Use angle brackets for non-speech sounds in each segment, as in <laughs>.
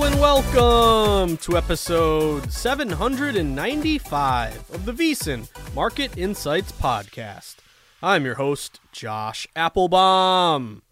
And welcome to episode 795 of the VSiN Market Insights Podcast. I'm your host, Josh Appelbaum.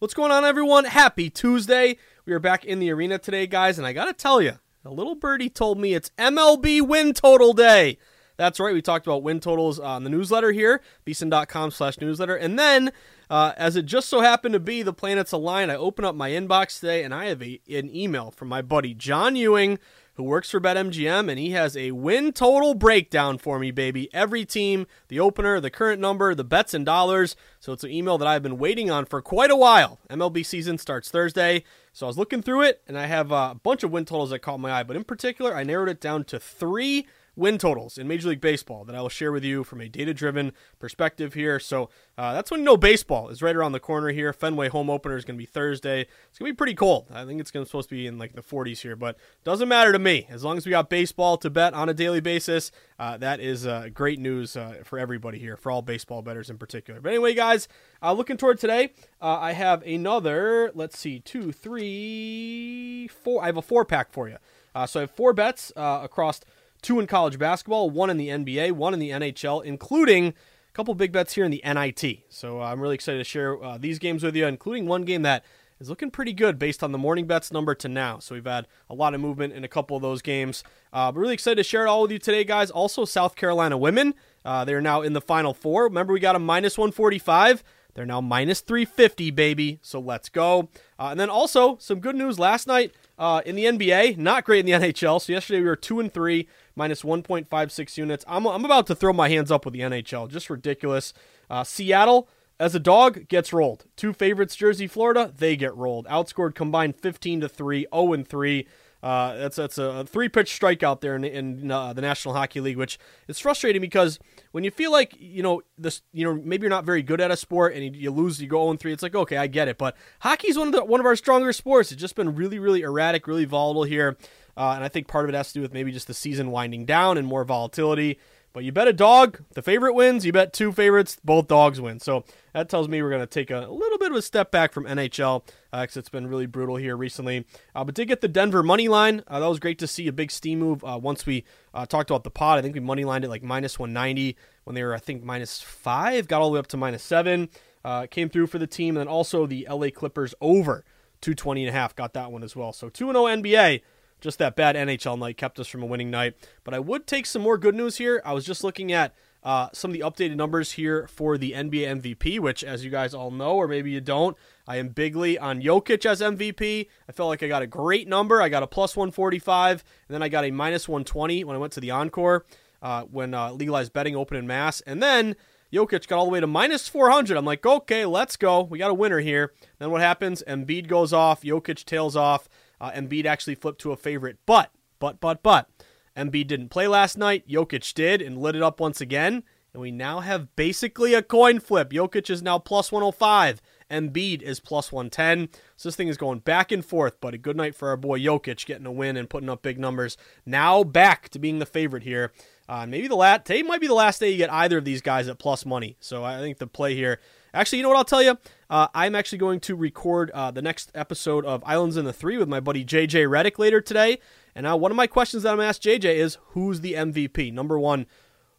What's going on, everyone? Happy Tuesday. We are back in the arena today, guys, and I gotta tell you, a little birdie told me it's MLB win total day. That's right, we talked about win totals on the newsletter here, vsin.com slash newsletter, and then uh, as it just so happened to be, the planets align. I open up my inbox today and I have a, an email from my buddy John Ewing, who works for BetMGM, and he has a win total breakdown for me, baby. Every team, the opener, the current number, the bets and dollars. So it's an email that I've been waiting on for quite a while. MLB season starts Thursday. So I was looking through it, and I have a bunch of win totals that caught my eye, but in particular, I narrowed it down to three win totals in Major League Baseball that I will share with you from a data driven perspective here. So uh, that's when know baseball is right around the corner here. Fenway home opener is going to be Thursday. It's going to be pretty cold. I think it's going to supposed to be in like the 40s here, but doesn't matter to me. As long as we got baseball to bet on a daily basis, uh, that is uh, great news uh, for everybody here, for all baseball bettors in particular. But anyway, guys, uh, looking toward today, uh, I have another, let's see, two, three, four. I have a four pack for you. so I have four bets across two in college basketball, one in the NBA, one in the NHL, including a couple big bets here in the NIT. So uh, I'm really excited to share uh, these games with you, including one game that is looking pretty good based on the morning bets number to now. So we've had a lot of movement in a couple of those games. Uh, but really excited to share it all with you today, guys. Also, South Carolina women. Uh, they're now in the final four. Remember, we got a minus 145. They're now minus 350, baby. So let's go. Uh, and then also, some good news last night uh, in the NBA. Not great in the <laughs> NHL. So yesterday we were 2 and 3 minus 1.56 units. I'm, I'm about to throw my hands up with the NHL. Just ridiculous. Uh, Seattle, as a dog, gets rolled. Two favorites, Jersey, Florida, they get rolled. Outscored combined 15 to 3, 0 and 3. Uh, that's that's a three pitch strikeout there in, in uh, the National Hockey League, which is frustrating because when you feel like you know this, you know maybe you're not very good at a sport and you, you lose, you go 0 3. It's like okay, I get it, but hockey is one of the one of our stronger sports. It's just been really really erratic, really volatile here. Uh, and I think part of it has to do with maybe just the season winding down and more volatility. But you bet a dog, the favorite wins. You bet two favorites, both dogs win. So that tells me we're going to take a, little bit of a step back from NHL because uh, it's been really brutal here recently. Uh, but did get the Denver money line. Uh, that was great to see a big steam move uh, once we uh, talked about the pod. I think we money lined it like minus 190 when they were, I think, minus five, got all the way up to minus seven. Uh, came through for the team. And then also the LA Clippers over 220 and a half. Got that one as well. So 2 0 NBA. Just that bad NHL night kept us from a winning night. But I would take some more good news here. I was just looking at uh, some of the updated numbers here for the NBA MVP, which, as you guys all know, or maybe you don't, I am bigly on Jokic as MVP. I felt like I got a great number. I got a plus 145, and then I got a minus 120 when I went to the encore uh, when uh, legalized betting opened in mass. And then Jokic got all the way to minus 400. I'm like, okay, let's go. We got a winner here. Then what happens? Embiid goes off. Jokic tails off. Uh, Embiid actually flipped to a favorite, but, but, but, but, Embiid didn't play last night. Jokic did and lit it up once again. and we now have basically a coin flip. Jokic is now plus 105. Embiid is plus 110. So this thing is going back and forth, but a good night for our boy Jokic getting a win and putting up big numbers. Now back to being the favorite here. Uh, maybe the last today might be the last day you get either of these guys at plus money. So I think the play here. Actually, you know what I'll tell you? Uh, I'm actually going to record uh, the next episode of Islands in the Three with my buddy JJ Redick later today. And now one of my questions that I'm going to ask JJ is who's the MVP? Number one,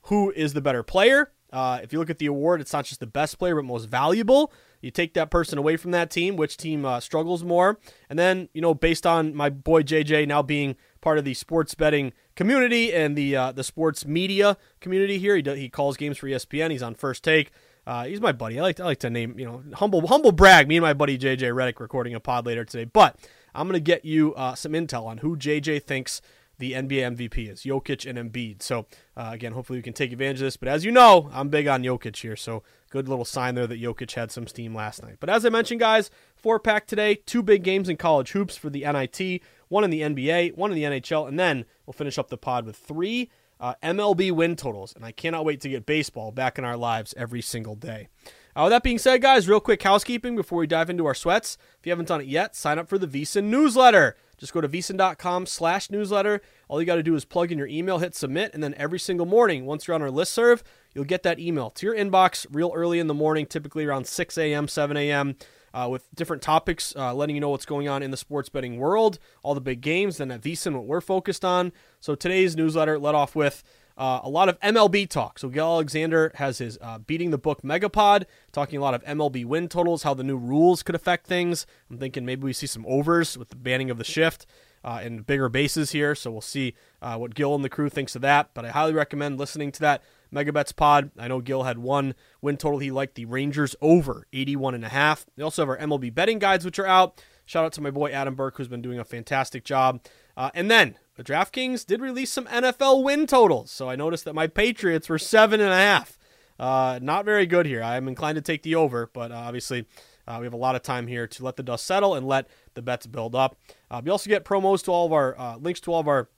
who is the better player? Uh, if you look at the award, it's not just the best player, but most valuable. You take that person away from that team, which team uh, struggles more? And then, you know, based on my boy JJ now being part of the sports betting community and the uh, the sports media community here, he, do, he calls games for ESPN. He's on First Take. Uh, he's my buddy. I like to, I like to name you know humble humble brag. Me and my buddy JJ Redick recording a pod later today. But I'm gonna get you uh, some intel on who JJ thinks the NBA MVP is Jokic and Embiid. So uh, again, hopefully we can take advantage of this. But as you know, I'm big on Jokic here, so good little sign there that Jokic had some steam last night. But as I mentioned, guys, four pack today, two big games in college hoops for the NIT, one in the NBA, one in the NHL, and then we'll finish up the pod with three uh, MLB win totals. And I cannot wait to get baseball back in our lives every single day. Uh, with that being said, guys, real quick housekeeping before we dive into our sweats. If you haven't done it yet, sign up for the VSiN newsletter. Just go to vsin.com slash newsletter. All you got to do is plug in your email, hit submit, and then every single morning, once you're on our list serve, you'll get that email to your inbox real early in the morning, typically around 6 a.m., 7 a.m., uh, with different topics, uh, letting you know what's going on in the sports betting world, all the big games, then at VSiN, what we're focused on. So today's newsletter led off with uh, a lot of MLB talk. So Gill Alexander has his uh, Beating the Book Megapod, talking a lot of MLB win totals, how the new rules could affect things. I'm thinking maybe we see some overs with the banning of the shift uh, and bigger bases here. So we'll see uh, what Gill and the crew thinks of that. But I highly recommend listening to that Megabets pod. I know Gill had one win total. He liked the Rangers over 81 and a half. We also have our MLB betting guides, which are out. Shout out to my boy Adam Burke, who's been doing a fantastic job. Uh, and then the DraftKings did release some NFL win totals. So I noticed that my Patriots were seven and a half. Uh, not very good here. I'm inclined to take the over, but uh, obviously uh, we have a lot of time here to let the dust settle and let the bets build up. Uh, we also get promos to all of our uh, links to all of our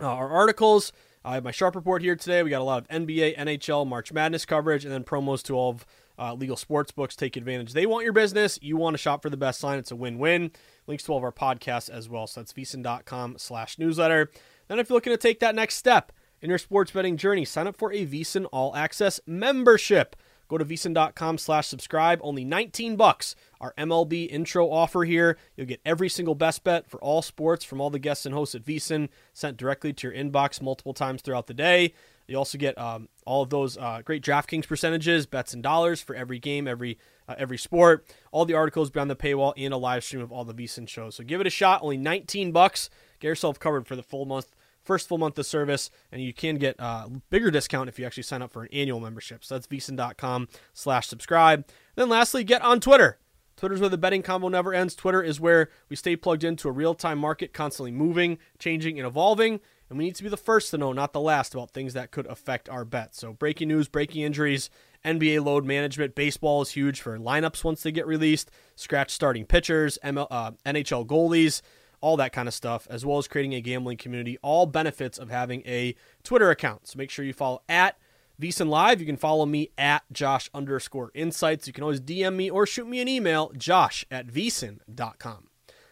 uh, our articles. I have my sharp report here today. We got a lot of NBA, NHL, March Madness coverage, and then promos to all of uh, legal sports books. Take advantage. They want your business. You want to shop for the best line. It's a win-win. Links to all of our podcasts as well. So that's vsin.com slash newsletter. Then if you're looking to take that next step in your sports betting journey, sign up for a VSiN All Access membership. Go to vsin.com slash subscribe. Only 19 bucks. Our MLB intro offer here. You'll get every single best bet for all sports from all the guests and hosts at VSiN sent directly to your inbox multiple times throughout the day. You also get um, all of those uh, great DraftKings percentages, bets and dollars for every game, every uh, every sport. All the articles beyond the paywall and a live stream of all the VSiN shows. So give it a shot. Only 19 bucks. Get yourself covered for the full month first full month of service, and you can get a bigger discount if you actually sign up for an annual membership. So that's vsin.com slash subscribe. Then lastly, get on Twitter. Twitter's where the betting combo never ends. Twitter is where we stay plugged into a real-time market constantly moving, changing, and evolving. And we need to be the first to know, not the last, about things that could affect our bets. So breaking news, breaking injuries, NBA load management. Baseball is huge for lineups once they get released. Scratch starting pitchers, ML, uh, NHL goalies all that kind of stuff, as well as creating a gambling community. All benefits of having a Twitter account. So make sure you follow at VSiN Live. You can follow me at Josh underscore insights. You can always DM me or shoot me an email, josh at vsin.com.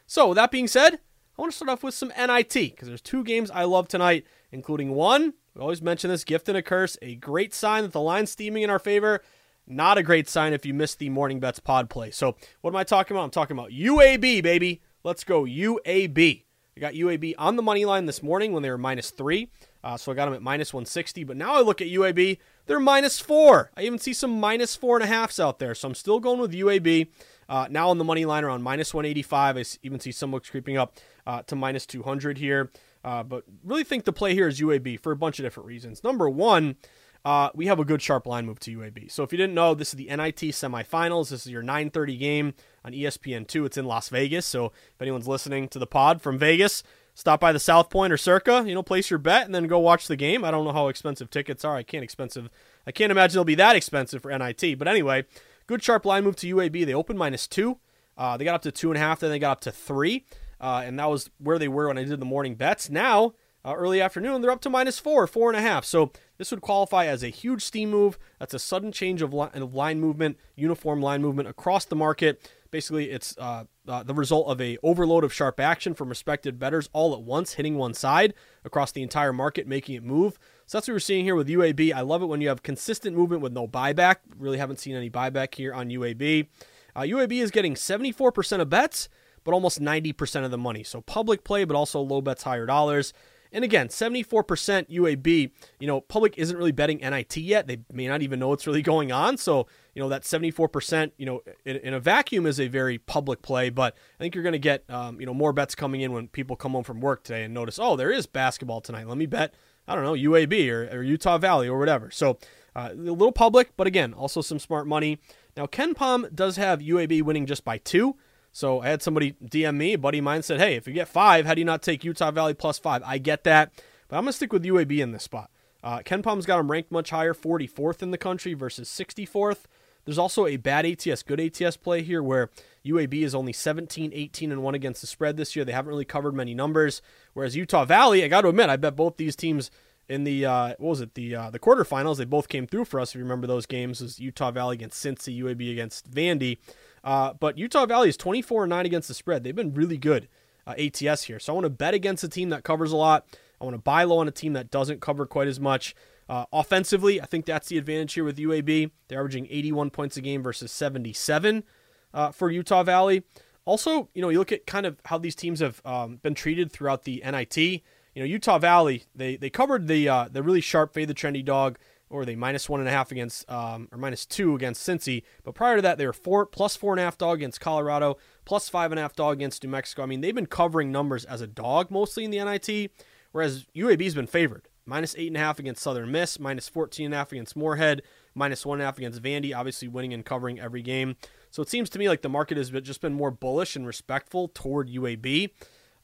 So, with that being said, I want to start off with some NIT because there's two games I love tonight, including one. We always mention this gift and a curse, a great sign that the line's steaming in our favor. Not a great sign if you missed the morning bets pod play. So, what am I talking about? I'm talking about UAB, baby. Let's go UAB. I got UAB on the money line this morning when they were minus three. Uh, so I got them at minus 160. But now I look at UAB, they're minus four. I even see some minus four and a halfs out there. So I'm still going with UAB. Uh, now on the money line around minus 185. I even see some books creeping up uh, to minus 200 here. Uh, but really think the play here is UAB for a bunch of different reasons. Number one, uh, we have a good sharp line move to UAB. So if you didn't know, this is the NIT semifinals. This is your 9:30 game on ESPN2. It's in Las Vegas. So if anyone's listening to the pod from Vegas, stop by the South Point or Circa, you know, place your bet and then go watch the game. I don't know how expensive tickets are. I can't expensive. I can't imagine they'll be that expensive for NIT. But anyway, good sharp line move to UAB. They opened minus two. Uh, they got up to two and a half. Then they got up to three, uh, and that was where they were when I did the morning bets. Now uh, early afternoon, they're up to minus four, four and a half. So this would qualify as a huge steam move. That's a sudden change of, of line movement, uniform line movement across the market. Basically, it's uh, uh, the result of a overload of sharp action from respected bettors all at once, hitting one side across the entire market, making it move. So that's what we're seeing here with UAB. I love it when you have consistent movement with no buyback. Really haven't seen any buyback here on UAB. Uh, UAB is getting 74% of bets, but almost 90% of the money. So public play, but also low bets, higher dollars. And again, 74% UAB, you know, public isn't really betting NIT yet. They may not even know what's really going on. So, you know, that 74%, you know, in, in a vacuum is a very public play, but I think you're going to get, um, you know, more bets coming in when people come home from work today and notice, oh, there is basketball tonight. Let me bet, I don't know, UAB or, or Utah Valley or whatever. So, uh, a little public, but again, also some smart money. Now, KenPom does have UAB winning just by two. So I had somebody DM me, a buddy of mine said, Hey, if you get five, how do you not take Utah Valley plus five? I get that, but I'm going to stick with UAB in this spot. Uh, KenPom's got them ranked much higher, 44th in the country versus 64th. There's also a bad ATS, good ATS play here where UAB is only 17, 18, and 1 against the spread this year. They haven't really covered many numbers. Whereas Utah Valley, I got to admit, I bet both these teams in the uh, what was it the uh, the quarterfinals they both came through for us if you remember those games was Utah Valley against Cincy UAB against Vandy uh, but Utah Valley is 24 9 against the spread. They've been really good uh, ATS here. So I want to bet against a team that covers a lot. I want to buy low on a team that doesn't cover quite as much. Uh, offensively, I think that's the advantage here with UAB. They're averaging 81 points a game versus 77 uh, for Utah Valley. Also, you know, you look at kind of how these teams have um, been treated throughout the NIT. You know, Utah Valley, they they covered the uh, the really sharp fade the trendy dog or they minus one and a half against um, or minus two against Cincy. But prior to that, they were four plus four and a half dog against Colorado, plus five and a half dog against New Mexico. I mean, they've been covering numbers as a dog mostly in the NIT, whereas UAB's been favored. Minus eight and a half against Southern Miss, minus 14 and a half against Morehead, minus one and a half against Vandy, obviously winning and covering every game. So it seems to me like the market has just been more bullish and respectful toward UAB.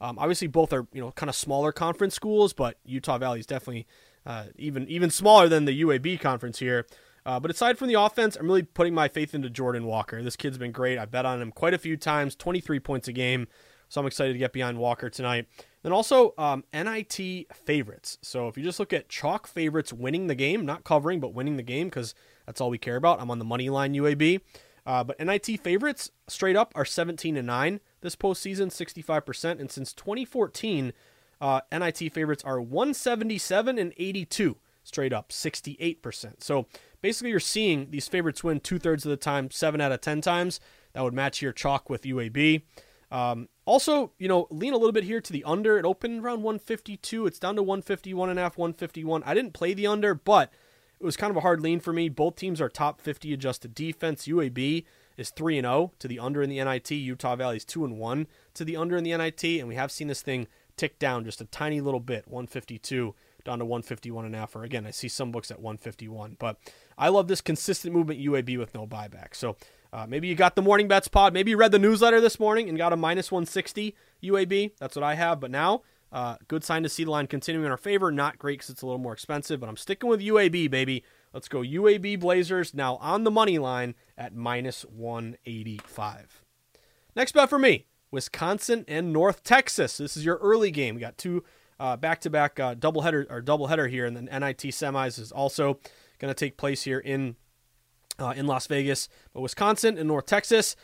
Um, obviously, both are you know kind of smaller conference schools, but Utah Valley is definitely uh, even even smaller than the UAB conference here. Uh, but aside from the offense, I'm really putting my faith into Jordan Walker. This kid's been great. I bet on him quite a few times, 23 points a game. So I'm excited to get behind Walker tonight. Then also um, NIT favorites. So if you just look at chalk favorites winning the game, not covering, but winning the game, because that's all we care about. I'm on the money line UAB. Uh, but NIT favorites straight up are 17 and 9 this postseason, 65%. And since 2014, uh, NIT favorites are 177 and 82, straight up 68%. So basically, you're seeing these favorites win two thirds of the time, seven out of 10 times. That would match your chalk with UAB. Um, also, you know, lean a little bit here to the under. It opened around 152. It's down to 151 and a half, 151. I didn't play the under, but it was kind of a hard lean for me. Both teams are top 50 adjusted defense. UAB is 3 and 0 to the under in the NIT. Utah Valley is 2 and 1 to the under in the NIT, and we have seen this thing tick down just a tiny little bit, 152 down to 151 and a half. Or again, I see some books at 151. But I love this consistent movement UAB with no buyback. So uh, maybe you got the morning bets pod. Maybe you read the newsletter this morning and got a minus 160 UAB. That's what I have. But now, uh, good sign to see the line continuing in our favor. Not great because it's a little more expensive, but I'm sticking with UAB, baby. Let's go UAB Blazers now on the money line at minus 185. Next bet for me Wisconsin and North Texas. This is your early game. We got two uh, back-to-back uh, doubleheader or doubleheader here, and then NIT semis is also going to take place here in uh, in Las Vegas. But Wisconsin and North Texas,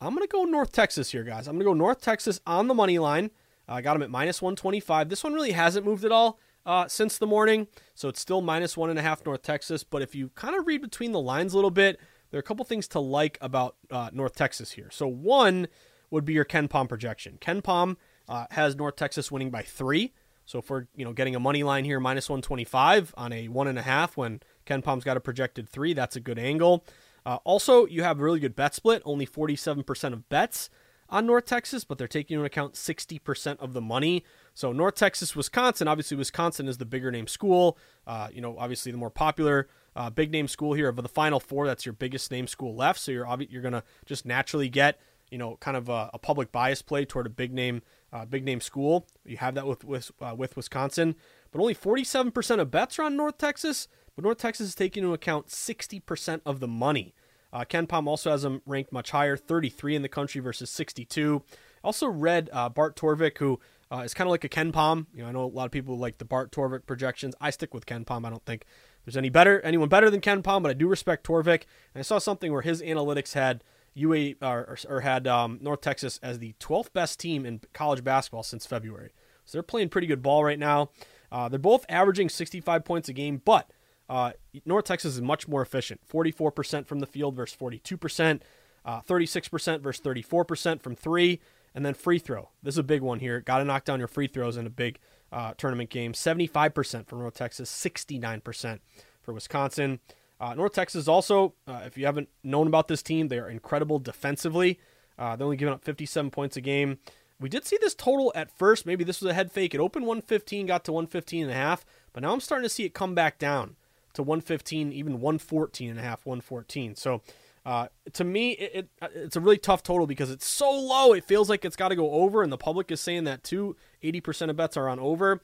I'm going to go North Texas here, guys. I'm going to go North Texas on the money line. I got them at minus 125. This one really hasn't moved at all uh, since the morning, so it's still minus one and a half North Texas. But if you kind of read between the lines a little bit, there are a couple things to like about uh, North Texas here. So one would be your KenPom projection. KenPom uh, has North Texas winning by three. So if we're you know getting a money line here minus 125 on a one and a half when KenPom's got a projected three, that's a good angle. Uh, also, you have really good bet split, only 47% of bets on North Texas, but they're taking into account 60% of the money. So North Texas, Wisconsin, obviously Wisconsin is the bigger name school. Uh, you know, obviously the more popular uh, big name school here of the final four. That's your biggest name school left. So you're you're gonna just naturally get you know, kind of a, a public bias play toward a big name, uh, big name school. You have that with with, uh, with Wisconsin, but only 47% of bets are on North Texas. But North Texas is taking into account 60% of the money. Uh, KenPom also has them ranked much higher, 33 in the country versus 62. Also read uh, Bart Torvik, who uh, is kind of like a KenPom. You know, I know a lot of people like the Bart Torvik projections. I stick with KenPom. I don't think there's any better anyone better than KenPom, but I do respect Torvik. And I saw something where his analytics had UA or, or had um, North Texas as the 12th best team in college basketball since February. So they're playing pretty good ball right now. Uh, they're both averaging 65 points a game, but uh, North Texas is much more efficient 44% from the field versus 42%, uh, 36% versus 34% from three, and then free throw. This is a big one here. Got to knock down your free throws in a big uh, tournament game. 75% for North Texas, 69% for Wisconsin. Uh, North Texas also, uh, if you haven't known about this team, they are incredible defensively. Uh, they're only giving up 57 points a game. We did see this total at first. Maybe this was a head fake. It opened 115, got to 115 and a half, but now I'm starting to see it come back down to 115, even 114 and a half, 114. So uh, to me, it, it, uh, it's a really tough total because it's so low. It feels like it's got to go over, and the public is saying that too. 80% of bets are on over.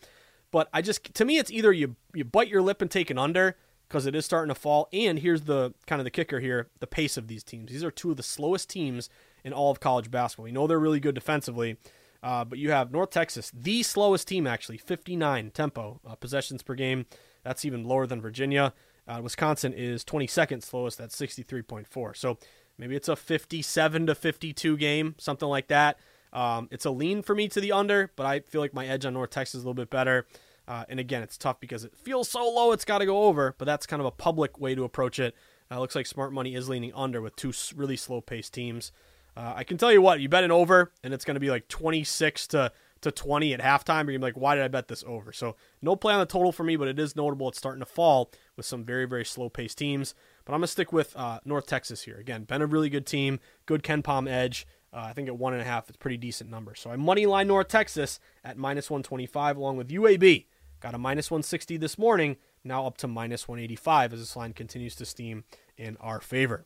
But I just, to me, it's either you you bite your lip and take an under because it is starting to fall. And here's the kind of the kicker here: the pace of these teams. These are two of the slowest teams in all of college basketball. We know they're really good defensively, uh, but you have North Texas, the slowest team actually, 59 tempo uh, possessions per game. That's even lower than Virginia. Uh, Wisconsin is 22nd slowest at 63.4. So maybe it's a 57 to 52 game, something like that. Um, it's a lean for me to the under, but I feel like my edge on North Texas is a little bit better. Uh, and again, it's tough because it feels so low, it's got to go over, but that's kind of a public way to approach it. Uh, looks like Smart Money is leaning under with two really slow paced teams. Uh, I can tell you what, you bet an over, and it's going to be like 26 to to 20 at halftime, you're like, why did I bet this over? So no play on the total for me, but it is notable it's starting to fall with some very, very slow paced teams. But I'm going to stick with uh, North Texas here. Again, been a really good team, good KenPom edge. Uh, I think at one and a half, it's pretty decent number. So I money line North Texas at minus 125, along with UAB. Got a minus 160 this morning, now up to minus 185 as this line continues to steam in our favor.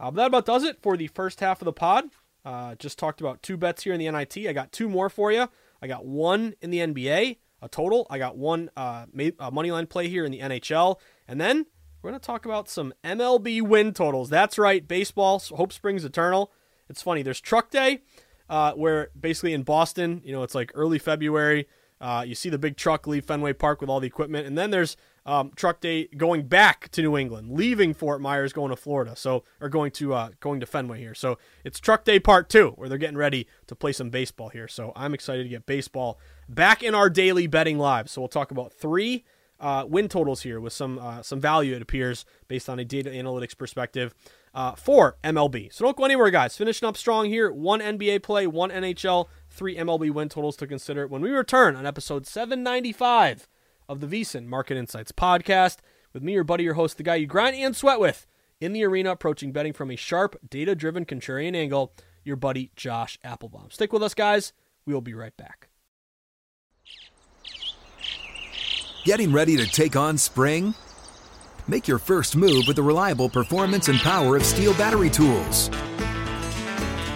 Uh, but that about does it for the first half of the pod. Uh, just talked about two bets here in the NIT. I got two more for you. I got one in the NBA, a total. I got one uh, money line play here in the NHL. And then we're going to talk about some MLB win totals. That's right, baseball, Hope Springs Eternal. It's funny, there's Truck Day, uh, where basically in Boston, you know, it's like early February. Uh, you see the big truck leave Fenway Park with all the equipment. And then there's um, truck day going back to New England, leaving Fort Myers, going to Florida. So, or going to uh, going to Fenway here. So it's truck day part two, where they're getting ready to play some baseball here. So I'm excited to get baseball back in our daily betting lives. So we'll talk about three uh, win totals here with some uh, some value it appears based on a data analytics perspective uh, for MLB. So don't go anywhere, guys. Finishing up strong here. One NBA play, one NHL, three MLB win totals to consider when we return on episode 795 of the VSiN Market Insights podcast with me, your buddy, your host, the guy you grind and sweat with in the arena, approaching betting from a sharp, data driven contrarian angle, your buddy, Josh Appelbaum. Stick with us, guys. We will be right back. Getting ready to take on spring? Make your first move with the reliable performance and power of STIHL battery tools.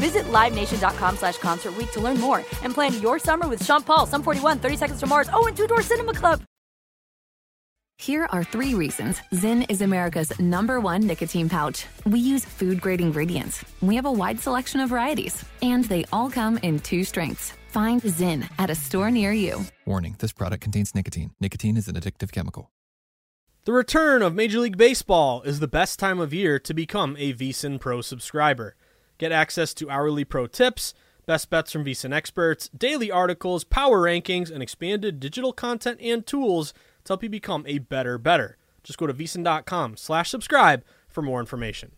Visit LiveNation.com slash Concert Week to learn more and plan your summer with Sean Paul, Sum 41, 30 Seconds to Mars, oh, and Two Door Cinema Club. Here are three reasons Zyn is America's number one nicotine pouch. We use food grade ingredients. We have a wide selection of varieties, and they all come in two strengths Find Zyn at a store near you. Warning this product contains nicotine. Nicotine is an addictive chemical. The return of Major League Baseball is the best time of year to become a VSiN Pro subscriber. Get access to hourly pro tips, best bets from VSiN experts, daily articles, power rankings, and expanded digital content and tools to help you become a better better. Just go to VSiN.com slash subscribe for more information.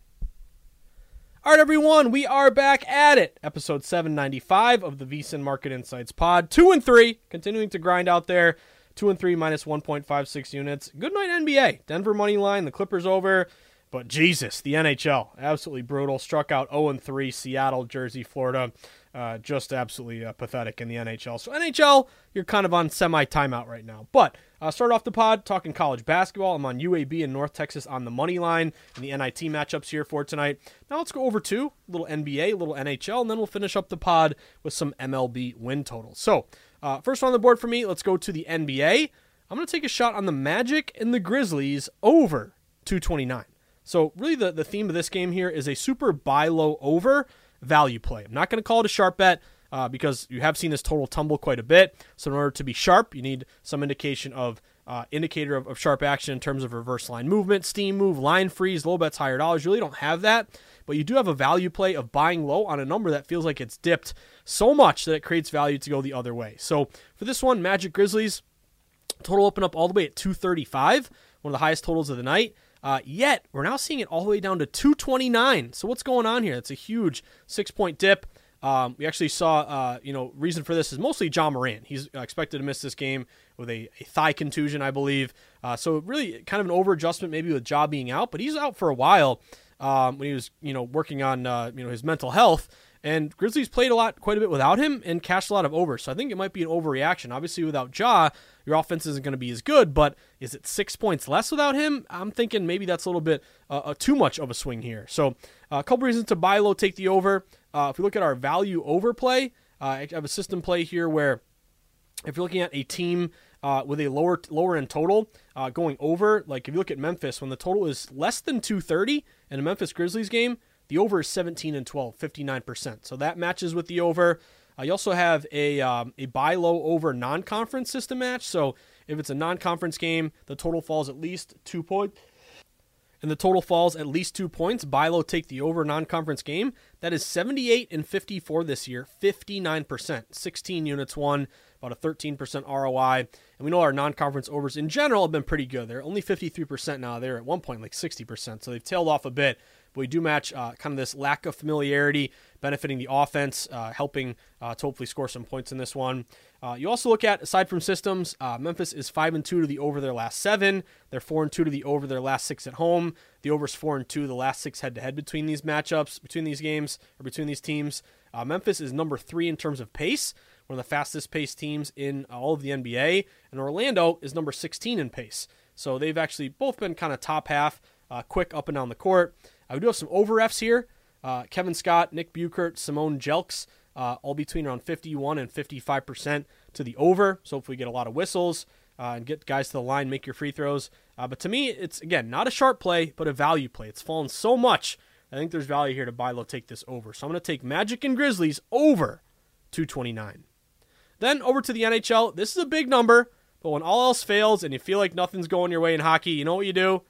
All right, everyone, we are back at it. Episode 795 of the VSiN Market Insights Pod. Two and three, continuing to grind out there. Two and three minus 1.56 units. Good night, NBA. Denver money line. The Clippers over. But Jesus, the NHL, absolutely brutal. Struck out 0 and 3, Seattle, Jersey, Florida. Uh, just absolutely uh, pathetic in the NHL. So, NHL, you're kind of on semi timeout right now. But uh, start off the pod talking college basketball. I'm on UAB in North Texas on the money line and the NIT matchups here for tonight. Now let's go over to a little NBA, a little NHL, and then we'll finish up the pod with some MLB win totals. So, uh, first on the board for me, let's go to the NBA. I'm going to take a shot on the Magic and the Grizzlies over 229. So, really, the, the theme of this game here is a super buy low over value play. I'm not going to call it a sharp bet uh, because you have seen this total tumble quite a bit. So in order to be sharp, you need some indication of uh, indicator of, of, sharp action in terms of reverse line movement, steam move, line freeze, low bets, higher dollars. You really don't have that, but you do have a value play of buying low on a number that feels like it's dipped so much that it creates value to go the other way. So for this one, Magic Grizzlies total open up all the way at 235, one of the highest totals of the night. Uh, yet we're now seeing it all the way down to 229. So what's going on here? That's a huge six point dip. Um, we actually saw, uh, you know, reason for this is mostly Ja Morant. He's uh, expected to miss this game with a, a thigh contusion, I believe. Uh, so really, kind of an over adjustment maybe with Ja being out, but he's out for a while um, when he was, you know, working on, uh, you know, his mental health. And Grizzlies played a lot, quite a bit without him, and cashed a lot of overs. So I think it might be an overreaction. Obviously, without Ja, your offense isn't going to be as good. But is it six points less without him? I'm thinking maybe that's a little bit uh, uh too much of a swing here. So uh, a couple reasons to buy low, take the over. Uh, if we look at our value overplay, uh, I have a system play here where if you're looking at a team uh, with a lower lower end total uh, going over, like if you look at Memphis, when the total is less than 230 in a Memphis Grizzlies game, the over is 17 and 12, 59%. So that matches with the over. Uh, you also have a um, a buy low over non conference system match. So if it's a non conference game, the total falls at least two points. And the total falls at least two points. Buy low, take the over non conference game. That is 78 and 54 this year, 59%. 16 units won, about a 13% ROI. And we know our non conference overs in general have been pretty good. They're only 53% now. They're at one point like 60%. So they've tailed off a bit. But we do match uh, kind of this lack of familiarity benefiting the offense, uh, helping uh, to hopefully score some points in this one. Uh, you also look at aside from systems, uh, Memphis is five and two to the over their last seven. They're four and two to the over their last six at home. The over is four and two the last six head to head between these matchups, between these games or between these teams. Uh, Memphis is number three in terms of pace, one of the fastest paced teams in all of the NBA, and Orlando is number 16 in pace. So they've actually both been kind of top half, quick up and down the court. I do have some over Fs here. Uh, Kevin Scott, Nick Buchert, Simone Jelks, uh, all between around 51 and 55% to the over. So if we get a lot of whistles uh, and get guys to the line, make your free throws. Uh, but to me, it's again not a sharp play, but a value play. It's fallen so much. I think there's value here to buy low, take this over. So I'm going to take Magic and Grizzlies over 229. Then over to the NHL. This is a big number, but when all else fails and you feel like nothing's going your way in hockey, you know what you do?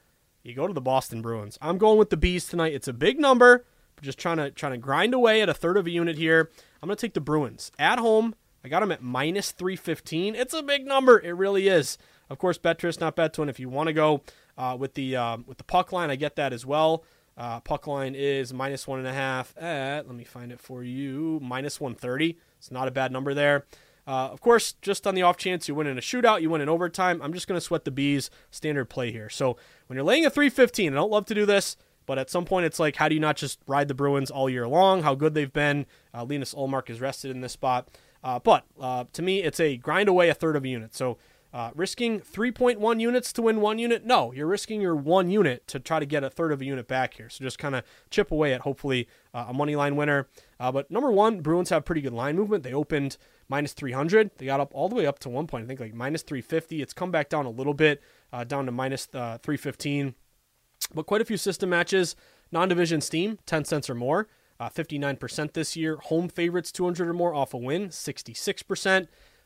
You go to the Boston Bruins. I'm going with the Bees tonight. It's a big number, but just trying to trying to grind away at a third of a unit here. I'm going to take the Bruins at home. I got them at minus 315. It's a big number. It really is. Of course, Betris, not Betwin. If you want to go uh, with the um, with the puck line, I get that as well. Uh, puck line is minus one and a half at. Let me find it for you. Minus 130. It's not a bad number there. Uh, of course, just on the off chance you win in a shootout, you win in overtime, I'm just going to sweat the bees standard play here. So when you're laying a 315, I don't love to do this, but at some point it's like, how do you not just ride the Bruins all year long? How good they've been. Uh, Linus Ullmark is rested in this spot. Uh, but uh, to me, it's a grind away a third of a unit. So uh, risking 3.1 units to win one unit? No, you're risking your one unit to try to get a third of a unit back here. So just kind of chip away at hopefully uh, a money line winner. But number one, Bruins have pretty good line movement. They opened minus 300. They got up all the way up to one point, I think like minus 350. It's come back down a little bit, uh, down to minus, uh, 315. But quite a few system matches. Non division Steam, 10 cents or more. uh, 59% this year. Home favorites 200 or more off a win, 66%.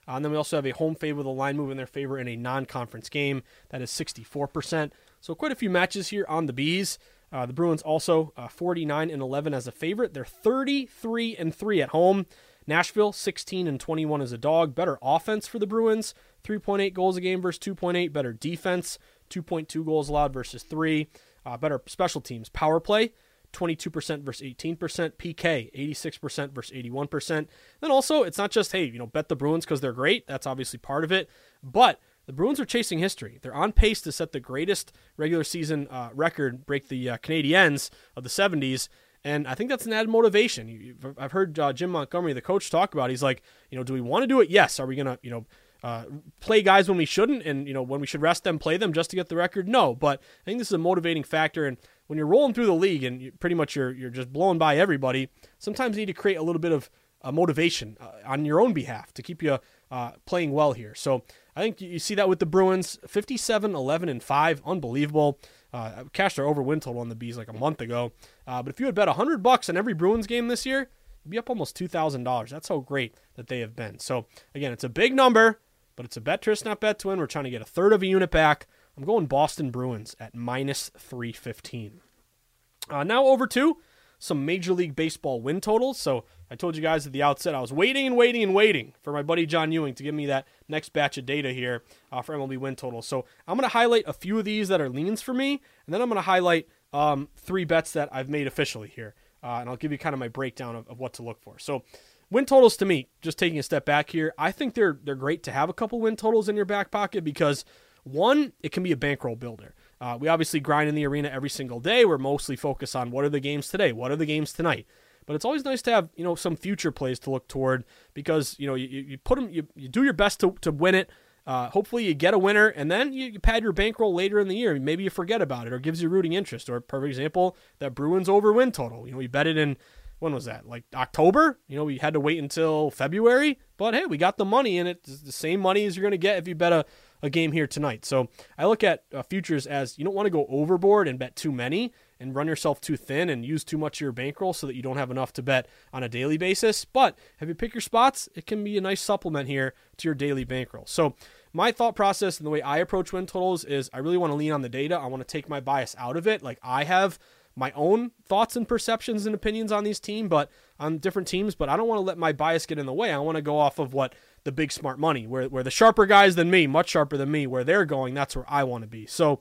Uh, and then we also have a home favorite with a line move in their favor in a non-conference game. That is 64%. So quite a few matches here on the bees. Uh, the Bruins also uh, 49 and 11 as a favorite. They're 33 and 3 at home. Nashville 16 and 21 as a dog. Better offense for the Bruins, 3.8 goals a game versus 2.8. Better defense, 2.2 goals allowed versus 3. Uh, better special teams. Power play, 22% versus 18%. PK, 86% versus 81%. Then also, it's not just, hey, you know, bet the Bruins because they're great. That's obviously part of it. But the Bruins are chasing history. They're on pace to set the greatest regular season uh, record, break the uh, Canadiens of the 70s. And I think that's an added motivation. I've heard uh, Jim Montgomery, the coach, talk about. It. He's like, you know, do we want to do it? Yes. Are we gonna, you know, uh, play guys when we shouldn't, and you know, when we should rest them, play them just to get the record? No. But I think this is a motivating factor. And when you're rolling through the league and you, pretty much you're you're just blowing by everybody, sometimes you need to create a little bit of uh, motivation uh, on your own behalf to keep you uh, playing well here. So I think you see that with the Bruins 57, 11, and 5. Unbelievable. Uh, cashed their over win total on the Bees like a month ago. Uh, but if you had bet 100 bucks on every Bruins game this year, you'd be up almost $2,000. That's how great that they have been. So again, it's a big number, but it's a bet twist, not bet to win. We're trying to get a third of a unit back. I'm going Boston Bruins at minus 315. Uh, now over to some Major League Baseball win totals. So I told you guys at the outset I was waiting and waiting and waiting for my buddy John Ewing to give me that next batch of data here uh, for MLB win totals. So I'm going to highlight a few of these that are leans for me, and then I'm going to highlight um, three bets that I've made officially here, uh, and I'll give you kind of my breakdown of, of what to look for. So win totals to me, just taking a step back here, I think they're they're great to have a couple win totals in your back pocket because one, it can be a bankroll builder. Uh, we obviously grind in the arena every single day. We're mostly focused on what are the games today, what are the games tonight. But it's always nice to have you know some future plays to look toward because you know you, you put them you, you do your best to, to win it. Uh, hopefully you get a winner and then you, you pad your bankroll later in the year. Maybe you forget about it or gives you rooting interest. Or for example, that Bruins over win total. You know, we bet it in when was that? Like October? You know, we had to wait until February, but hey, we got the money and it's the same money as you're going to get if you bet a, a game here tonight. So I look at uh, futures as you don't want to go overboard and bet too many and run yourself too thin and use too much of your bankroll so that you don't have enough to bet on a daily basis. But if you pick your spots, it can be a nice supplement here to your daily bankroll. So my thought process and the way I approach win totals is I really want to lean on the data. I want to take my bias out of it. Like I have my own thoughts and perceptions and opinions on these teams, but on different teams, but I don't want to let my bias get in the way. I want to go off of what the big smart money, where where the sharper guys than me, much sharper than me, where they're going, that's where I want to be. So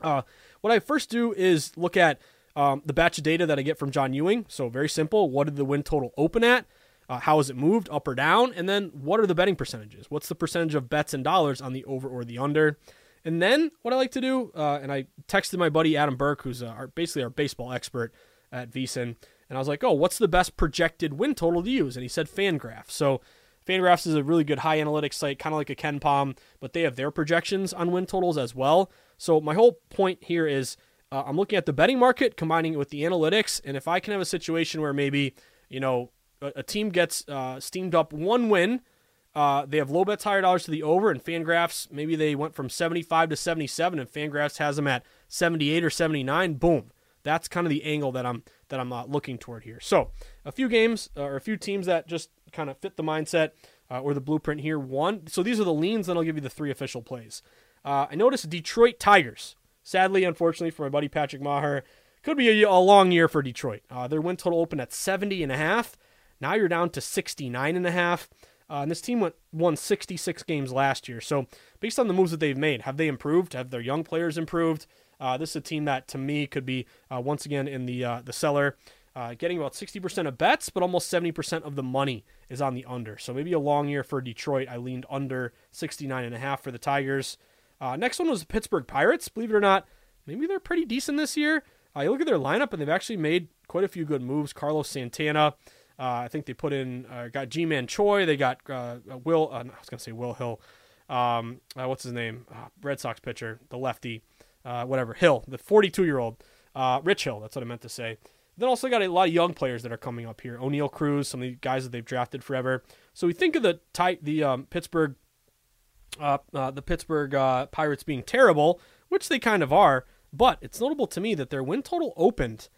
uh, what I first do is look at um, the batch of data that I get from John Ewing. So very simple. What did the win total open at? Uh, how has it moved up or down? And then what are the betting percentages? What's the percentage of bets and dollars on the over or the under? And then what I like to do, uh, and I texted my buddy Adam Burke, who's uh, our, basically our baseball expert at VSiN, and I was like, "Oh, what's the best projected win total to use?" And he said Fangraph. So Fangraphs is a really good high analytics site, kind of like a KenPom, but they have their projections on win totals as well. So my whole point here is uh, I'm looking at the betting market, combining it with the analytics, and if I can have a situation where maybe you know a, a team gets uh, steamed up one win uh, they have low bets, higher dollars to the over, and Fangraphs maybe they went from 75 to 77, and Fangraphs has them at 78 or 79. Boom, that's kind of the angle that I'm that I'm uh, looking toward here. So a few games uh, or a few teams that just kind of fit the mindset uh, or the blueprint here. One, so these are the leans. Then I'll give you the three official plays. Uh, I noticed Detroit Tigers. Sadly, unfortunately for my buddy Patrick Maher, could be a, a long year for Detroit. Uh, their win total opened at 70 and a half. Now you're down to 69 and a half. Uh, and this team went won 66 games last year. So based on the moves that they've made, have they improved? Have their young players improved? Uh, this is a team that to me could be uh, once again in the the cellar, uh, getting about 60% of bets, but almost 70% of the money is on the under. So maybe a long year for Detroit. I leaned under 69 and a half for the Tigers. Uh, next one was the Pittsburgh Pirates. Believe it or not, maybe they're pretty decent this year. you look at their lineup, and they've actually made quite a few good moves. Carlos Santana. Uh, I think they put in uh, got Ji-Man Choi. They got uh, Will. Uh, I was gonna say Will Hill. Um, uh, what's his name? Uh, Red Sox pitcher, the lefty, whatever Hill, the 42 year old Rich Hill. That's what I meant to say. Then also got a lot of young players that are coming up here. Oneil Cruz, some of the guys that they've drafted forever. So we think of the tight the um, Pittsburgh the Pittsburgh Pirates being terrible, which they kind of are. But it's notable to me that their win total opened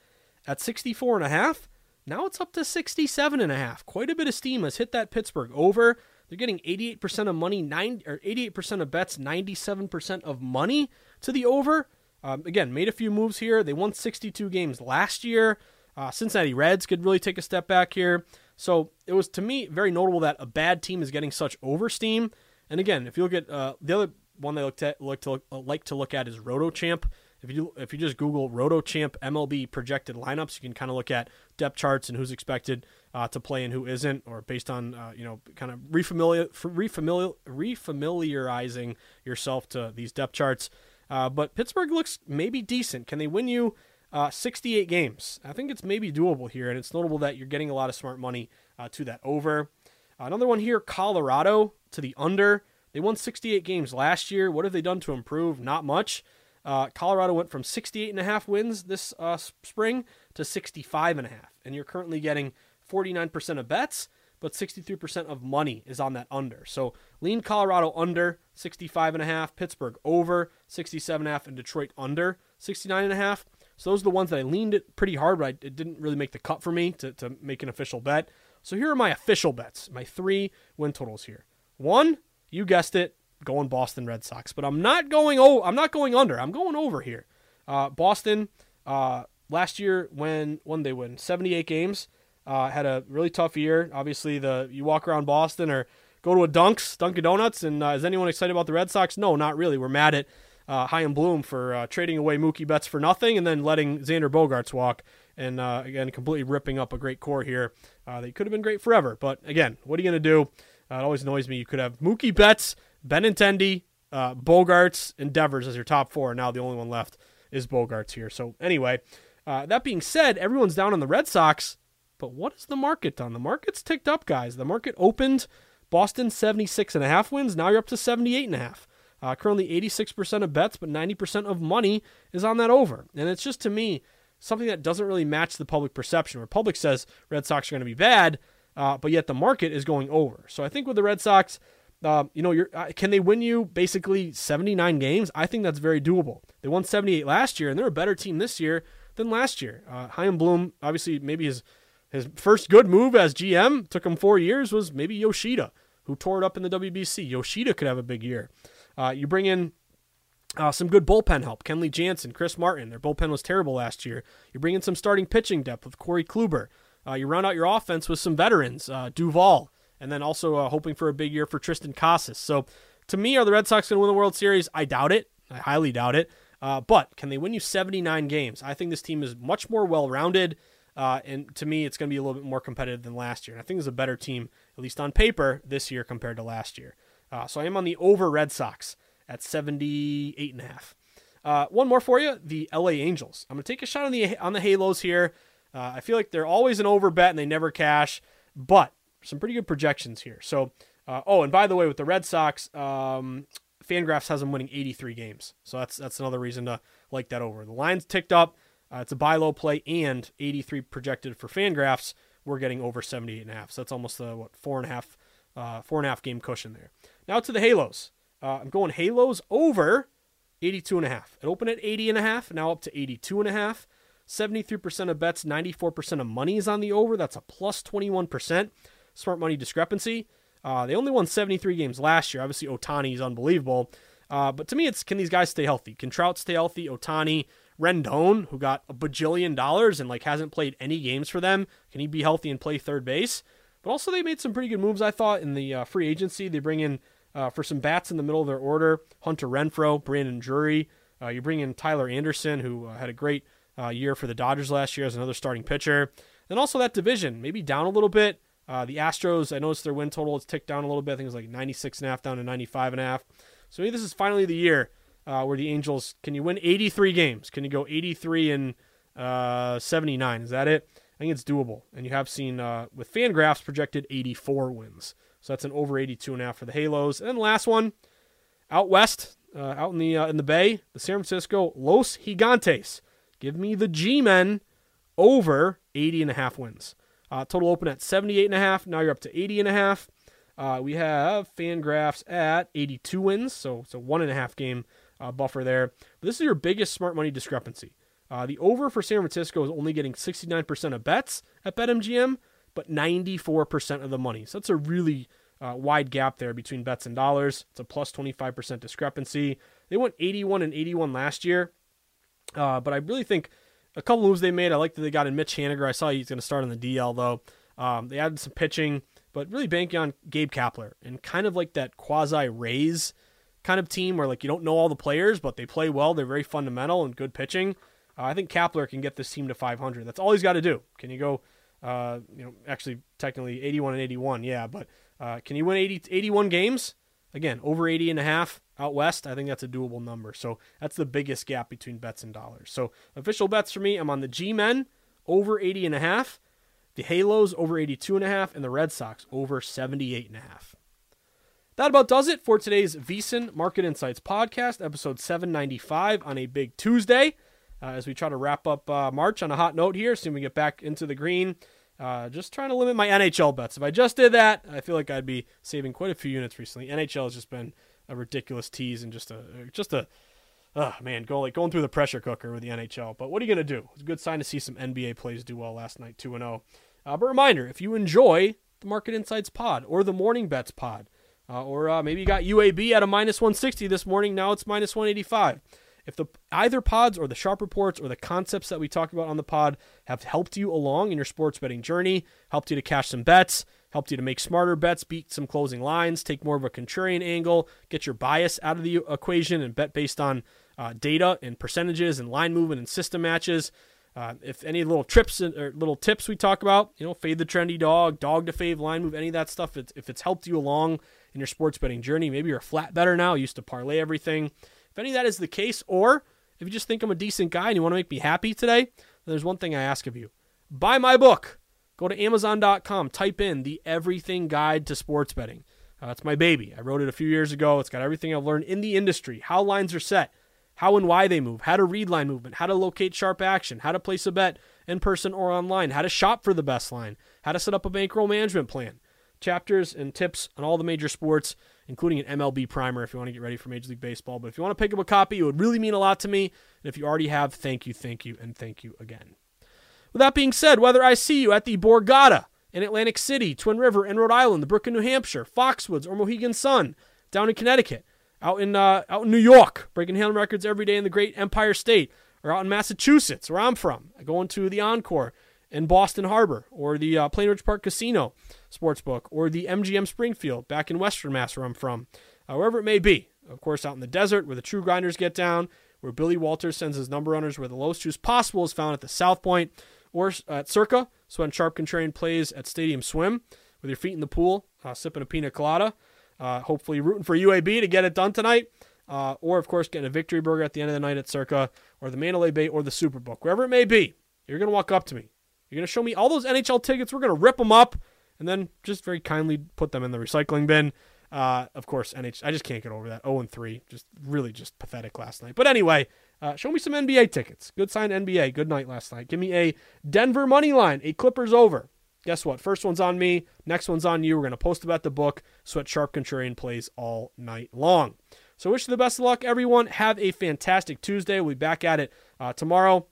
at 64 and a half Now it's up to 67 and a half. Quite a bit of steam has hit that Pittsburgh over. They're getting 88% of money, nine or 88% of bets, 97% of money to the over. Um, again, made a few moves here. They won 62 games last year. Uh, Cincinnati Reds could really take a step back here. So it was to me very notable that a bad team is getting such oversteam. And again, if you look at uh, the other one they looked at, look to look, uh, like to look at is RotoChamp. If you if you just Google RotoChamp MLB projected lineups, you can kind of look at depth charts and who's expected uh, to play and who isn't, or based on uh, you know kind of refamiliar, refamiliar, refamiliarizing yourself to these depth charts. Uh, but Pittsburgh looks maybe decent. Can they win you uh, 68 games? I think it's maybe doable here, and it's notable that you're getting a lot of smart money uh, to that over. Another one here, Colorado to the under. They won 68 games last year. What have they done to improve? Not much. Uh, Colorado went from 68 and a half wins this uh, spring to 65 and a half, and you're currently getting 49% of bets, but 63% of money is on that under. So lean Colorado under 65 and a half, Pittsburgh over 67 and a half, and Detroit under 69 and a half. So those are the ones that I leaned it pretty hard, but I, it didn't really make the cut for me to, to make an official bet. So here are my official bets, my three win totals here. One, you guessed it, going Boston Red Sox. But I'm not going oh I'm not going under. I'm going over here. Uh, Boston uh, last year when when they win 78 games uh, had a really tough year. Obviously the you walk around Boston or go to a Dunks Dunkin' Donuts and uh, is anyone excited about the Red Sox? No, not really. We're mad at uh, Chaim Bloom for uh, trading away Mookie Betts for nothing and then letting Xander Bogaerts walk and uh, again completely ripping up a great core here. Uh, they could have been great forever, but again, what are you going to do? Uh, it always annoys me. You could have Mookie Betts, Benintendi, uh, Bogaerts, and Devers as your top four. Now the only one left is Bogaerts here. So anyway, uh, that being said, everyone's down on the Red Sox. But what has the market done? The market's ticked up, guys. The market opened Boston 76 and a half wins. Now you're up to 78 and a half. Uh, currently 86% of bets, but 90% of money is on that over. And it's just to me something that doesn't really match the public perception. Where public says Red Sox are going to be bad, uh, but yet the market is going over. So I think with the Red Sox, uh, you know, uh, can they win you basically 79 games? I think that's very doable. They won 78 last year, and they're a better team this year than last year. Uh, Chaim Bloom, obviously, maybe his his first good move as GM took him four years was maybe Yoshida, who tore it up in the WBC. Yoshida could have a big year. Uh, you bring in uh, some good bullpen help. Kenley Jansen, Chris Martin. Their bullpen was terrible last year. You bring in some starting pitching depth with Corey Kluber. Uh, you round out your offense with some veterans, uh, Duvall, and then also uh, hoping for a big year for Triston Casas. So, to me, are the Red Sox going to win the World Series? I doubt it. I highly doubt it. Uh, but can they win you 79 games? I think this team is much more well rounded. Uh, and to me, it's going to be a little bit more competitive than last year. And I think it's a better team, at least on paper, this year compared to last year. Uh, so I am on the over Red Sox at 78 and a half. Uh, one more for you, the LA Angels. I'm going to take a shot on the on the Halos here. Uh, I feel like they're always an over bet and they never cash, but some pretty good projections here. So, uh, oh, and by the way, with the Red Sox, um, Fangraphs has them winning 83 games. So that's that's another reason to like that over. The line's ticked up. Uh, it's a buy low play and 83 projected for Fangraphs. We're getting over 78 and a half. So that's almost a what four and a half, uh, four and a half game cushion there. Now to the Halos. Uh, I'm going Halos over 82 and a half. It opened at 80 and a half, now up to 82 and a half. 73% of bets, 94% of money is on the over. That's a plus 21% smart money discrepancy. Uh, they only won 73 games last year. Obviously, Ohtani is unbelievable. Uh, but to me, it's can these guys stay healthy? Can Trout stay healthy? Ohtani, Rendon, who got a bajillion dollars and like hasn't played any games for them, can he be healthy and play third base? But also, they made some pretty good moves, I thought, in the uh, free agency. They bring in uh, for some bats in the middle of their order Hunter Renfroe, Brandon Drury. Uh, you bring in Tyler Anderson, who uh, had a great uh, year for the Dodgers last year as another starting pitcher. And also that division, maybe down a little bit. Uh, the Astros, I noticed their win total has ticked down a little bit. I think it was like 96 and a half down to 95 and a half. So maybe this is finally the year where the Angels can you win 83 games? Can you go 83 and uh, 79? Is that it? I think it's doable. And you have seen uh, with Fangraphs projected 84 wins. So that's an over 82 and a half for the Halos. And then the last one, out west, uh, out in the uh, in the Bay, the San Francisco Los Gigantes. Give me the G-men over 80 and a half wins. Uh, total open at 78 and a half. Now you're up to 80 and a half. Uh, we have Fangraphs at 82 wins, so it's a one and a half game uh, buffer there. But this is your biggest smart money discrepancy. Uh, the over for San Francisco is only getting 69% of bets at BetMGM, but 94% of the money. So that's a really uh, wide gap there between bets and dollars. It's a plus 25% discrepancy. They went 81 and 81 last year, uh, but I really think a couple moves they made. I like that they got in Mitch Haniger. I saw he's going to start on the DL though. Um, they added some pitching, but really banking on Gabe Kapler and kind of like that quasi Rays kind of team where like you don't know all the players, but they play well. They're very fundamental and good pitching. Uh, I think Kapler can get this team to 500. That's all he's got to do. Can you go? Uh, you know, actually, technically 81 and 81, yeah, but uh, can you win 80, 81 games? Again, over 80 and a half out west. I think that's a doable number. So that's the biggest gap between bets and dollars. So official bets for me, I'm on the G men over 80 and a half, the Halos over 82 and a half, and the Red Sox over 78 and a half. That about does it for today's VSiN Market Insights podcast, episode 795 on a big Tuesday. Uh, as we try to wrap up uh, March on a hot note here, soon we get back into the green. Uh, just trying to limit my NHL bets. If I just did that, I feel like I'd be saving quite a few units recently. NHL has just been a ridiculous tease and just a just a oh man, going like going through the pressure cooker with the NHL. But what are you gonna do? It's a good sign to see some NBA plays do well last night, two and zero. Uh, but reminder: if you enjoy the Market Insights Pod or the Morning Bets Pod, uh, or uh, maybe you got UAB at a minus 160 this morning, now it's minus 185. If the either pods or the sharp reports or the concepts that we talked about on the pod have helped you along in your sports betting journey, helped you to cash some bets, helped you to make smarter bets, beat some closing lines, take more of a contrarian angle, get your bias out of the equation, and bet based on uh, data and percentages and line movement and system matches. Uh, if any little trips or little tips we talk about, you know, fade the trendy dog, dog to fave, line move, any of that stuff, it's, if it's helped you along in your sports betting journey, maybe you're a flat better now, used to parlay everything. If any of that is the case, or if you just think I'm a decent guy and you want to make me happy today, there's one thing I ask of you buy my book. Go to Amazon.com, type in the Everything Guide to Sports Betting. Uh, it's my baby. I wrote it a few years ago. It's got everything I've learned in the industry, how lines are set, how and why they move, how to read line movement, how to locate sharp action, how to place a bet in person or online, how to shop for the best line, how to set up a bankroll management plan. Chapters and tips on all the major sports including an MLB primer if you want to get ready for Major League Baseball. But if you want to pick up a copy, it would really mean a lot to me. And if you already have, thank you, thank you, and thank you again. With that being said, whether I see you at the Borgata in Atlantic City, Twin River in Rhode Island, the Brook in New Hampshire, Foxwoods, or Mohegan Sun down in Connecticut, out in uh, out in New York, breaking handle records every day in the Great Empire State, or out in Massachusetts, where I'm from, going to the Encore in Boston Harbor, or the uh, Plainridge Park Casino, Sportsbook or the MGM Springfield back in Western Mass, where I'm from, wherever it may be. Of course, out in the desert where the true grinders get down, where Billy Walters sends his number runners where the lowest juice possible is found at the South Point or at Circa. So when Sharp Contrarian plays at Stadium Swim with your feet in the pool, uh, sipping a pina colada, uh, hopefully rooting for UAB to get it done tonight. Uh, or, of course, getting a victory burger at the end of the night at Circa or the Mandalay Bay or the Superbook. Wherever it may be, you're going to walk up to me. You're going to show me all those NHL tickets. We're going to rip them up and then just very kindly put them in the recycling bin. Uh, of course, NH. I just can't get over that. 0 and 3, just really just pathetic last night. But anyway, uh, show me some NBA tickets. Good sign NBA. Good night last night. Give me a Denver money line. A Clippers over. Guess what? First one's on me. Next one's on you. We're gonna post about the book. Sweat Sharp Contrarian plays all night long. So wish you the best of luck, everyone. Have a fantastic Tuesday. We'll be back at it uh, tomorrow.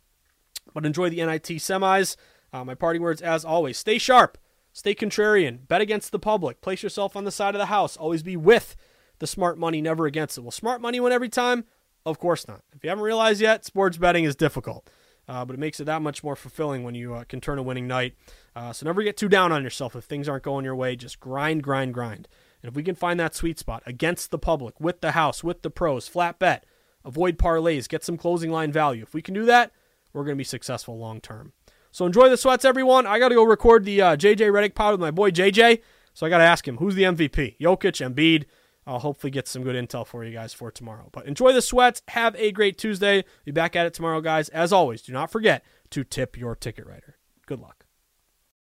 But enjoy the NIT semis. Uh, my party words, as always, stay sharp Stay contrarian. Bet against the public. Place yourself on the side of the house. Always be with the smart money, never against it. Will smart money win every time? Of course not. If you haven't realized yet, sports betting is difficult. Uh, but it makes it that much more fulfilling when you uh, can turn a winning night. Uh, so never get too down on yourself if things aren't going your way. Just grind, grind, grind. And if we can find that sweet spot against the public, with the house, with the pros, flat bet, avoid parlays, get some closing line value. If we can do that, we're going to be successful long term. So enjoy the sweats, everyone. I got to go record the uh, JJ Redick pod with my boy JJ. So I got to ask him who's the MVP? Jokic, Embiid. I'll hopefully get some good intel for you guys for tomorrow. But enjoy the sweats. Have a great Tuesday. Be back at it tomorrow, guys. As always, do not forget to tip your ticket writer. Good luck.